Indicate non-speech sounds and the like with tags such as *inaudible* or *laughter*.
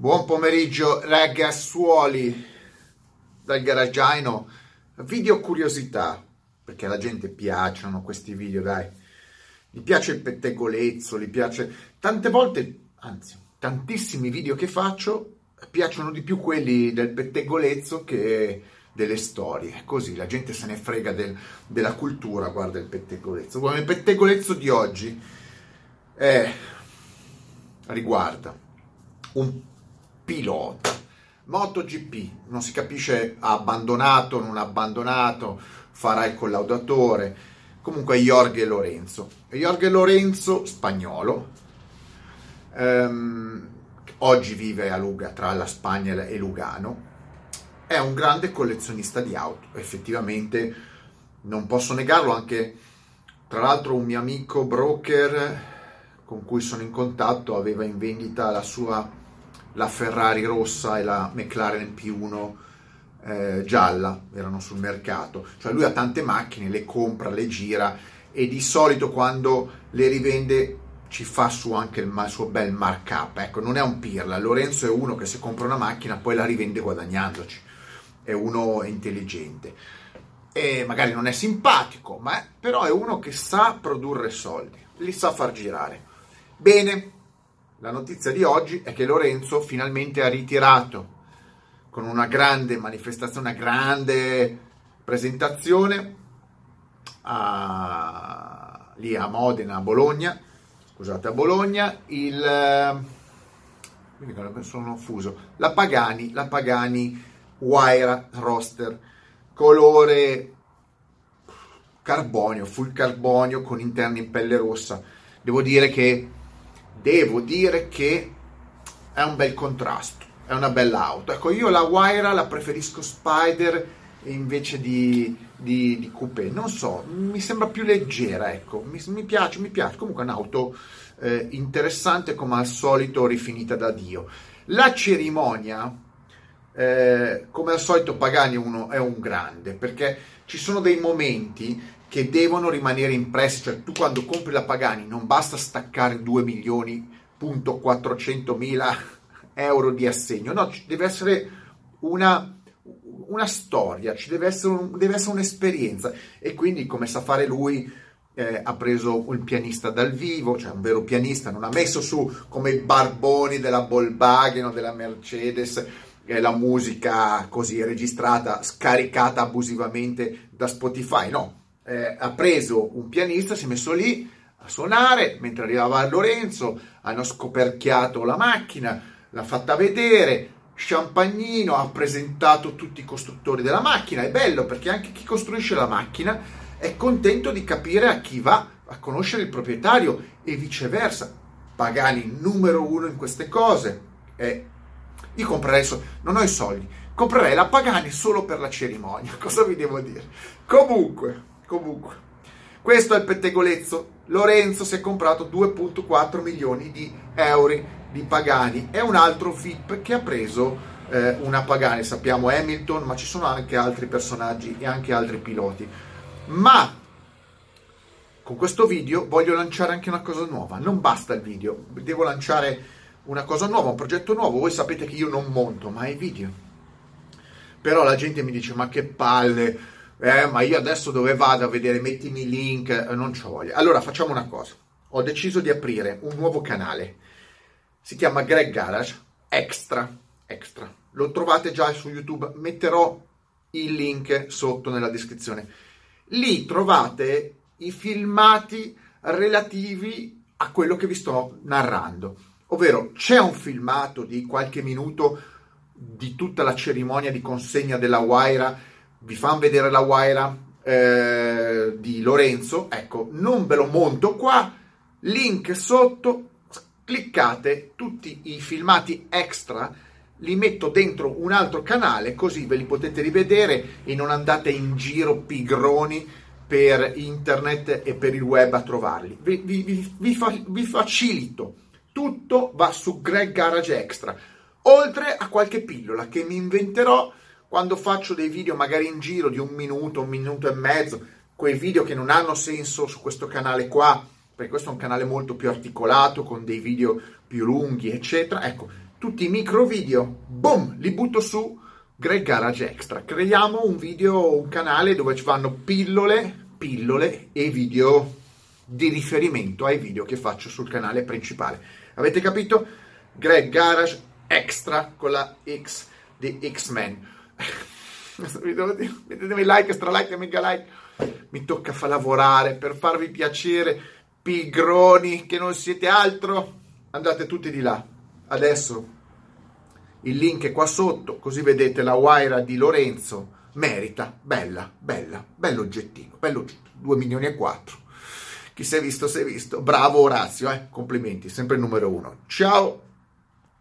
Buon pomeriggio ragazzuoli dal garagiano. Video curiosità, perché alla gente piacciono questi video, dai. Gli piace il pettegolezzo, gli piace... Tante volte, anzi, tantissimi video che faccio piacciono di più quelli del pettegolezzo che delle storie. Così la gente se ne frega del, della cultura, guarda il pettegolezzo. Come il pettegolezzo di oggi è, riguarda un pilota. MotoGP, non si capisce ha abbandonato, non ha abbandonato, farà il collaudatore. Comunque Jorge Lorenzo. Jorge Lorenzo, spagnolo, ehm, oggi vive a Luga, tra la Spagna e Lugano, è un grande collezionista di auto, effettivamente non posso negarlo, anche tra l'altro un mio amico broker con cui sono in contatto aveva in vendita la sua la Ferrari rossa e la McLaren P1 eh, gialla, erano sul mercato. Cioè lui ha tante macchine, le compra, le gira e di solito quando le rivende ci fa su anche il, suo bel markup. Ecco, non è un pirla. Lorenzo è uno che se compra una macchina poi la rivende guadagnandoci. È uno intelligente. E magari non è simpatico, ma è, però è uno che sa produrre soldi, li sa far girare. Bene, la notizia di oggi è che Lorenzo finalmente ha ritirato con una grande manifestazione, una grande presentazione a, lì a Modena, a Bologna, scusate, a Bologna, il sono fuso, la Pagani, la Pagani Wire Roster, colore carbonio, full carbonio con interni in pelle rossa. Devo dire che devo dire che è un bel contrasto, è una bella auto. Ecco, io la Waira la preferisco Spider invece di, di, di Coupé, non so, mi sembra più leggera, ecco, mi, mi piace, mi piace, comunque è un'auto eh, interessante come al solito rifinita da Dio. La cerimonia, eh, come al solito Pagani uno, è un grande, perché ci sono dei momenti che devono rimanere impressi, cioè tu quando compri la Pagani non basta staccare 2 milioni, punto 400 mila euro di assegno, no, ci deve essere una, una storia, ci deve essere, un, deve essere un'esperienza. E quindi come sa fare lui eh, ha preso un pianista dal vivo, cioè un vero pianista, non ha messo su come i barboni della Volkswagen o della Mercedes eh, la musica così registrata, scaricata abusivamente da Spotify, no, eh, ha preso un pianista, si è messo lì a suonare, mentre arrivava Lorenzo, hanno scoperchiato la macchina, l'ha fatta vedere, champagnino, ha presentato tutti i costruttori della macchina, è bello perché anche chi costruisce la macchina è contento di capire a chi va a conoscere il proprietario e viceversa. Pagani numero uno in queste cose. Eh, io comprerei, so- non ho i soldi, comprerei la Pagani solo per la cerimonia, *laughs* cosa vi devo dire? Comunque, Comunque, questo è il pettegolezzo. Lorenzo si è comprato 2.4 milioni di euro di Pagani. È un altro VIP che ha preso eh, una Pagani. Sappiamo Hamilton, ma ci sono anche altri personaggi e anche altri piloti. Ma con questo video voglio lanciare anche una cosa nuova. Non basta il video, devo lanciare una cosa nuova, un progetto nuovo. Voi sapete che io non monto mai video. Però la gente mi dice: Ma che palle! Eh, ma io adesso dove vado a vedere, mettimi il link, eh, non ci voglio. Allora facciamo una cosa, ho deciso di aprire un nuovo canale, si chiama Greg Garage Extra, Extra. Lo trovate già su YouTube, metterò il link sotto nella descrizione. Lì trovate i filmati relativi a quello che vi sto narrando. Ovvero c'è un filmato di qualche minuto di tutta la cerimonia di consegna della Waira vi fanno vedere la Waira eh, di Lorenzo, ecco, non ve lo monto qua, link sotto, cliccate tutti i filmati extra, li metto dentro un altro canale così ve li potete rivedere e non andate in giro pigroni per internet e per il web a trovarli. Vi, vi, vi, vi, fa, facilito, tutto va su Greg Garage Extra, oltre a qualche pillola che mi inventerò quando faccio dei video magari in giro di un minuto, un minuto e mezzo, quei video che non hanno senso su questo canale qua, perché questo è un canale molto più articolato, con dei video più lunghi, eccetera, ecco, tutti i micro video, boom, li butto su Greg Garage Extra. Creiamo un video, un canale dove ci fanno pillole, pillole e video di riferimento ai video che faccio sul canale principale. Avete capito? Greg Garage Extra con la X di X-Men. Mettetemi like, stra like mega like. Mi tocca far lavorare per farvi piacere, pigroni che non siete altro. Andate tutti di là. Adesso il link è qua sotto, così vedete la Waira di Lorenzo. Merita, bella, bella, bello oggettino, bello oggettino, 2 milioni e 4. Chi si è visto, si è visto. Bravo Orazio, eh? complimenti, sempre il numero uno. Ciao!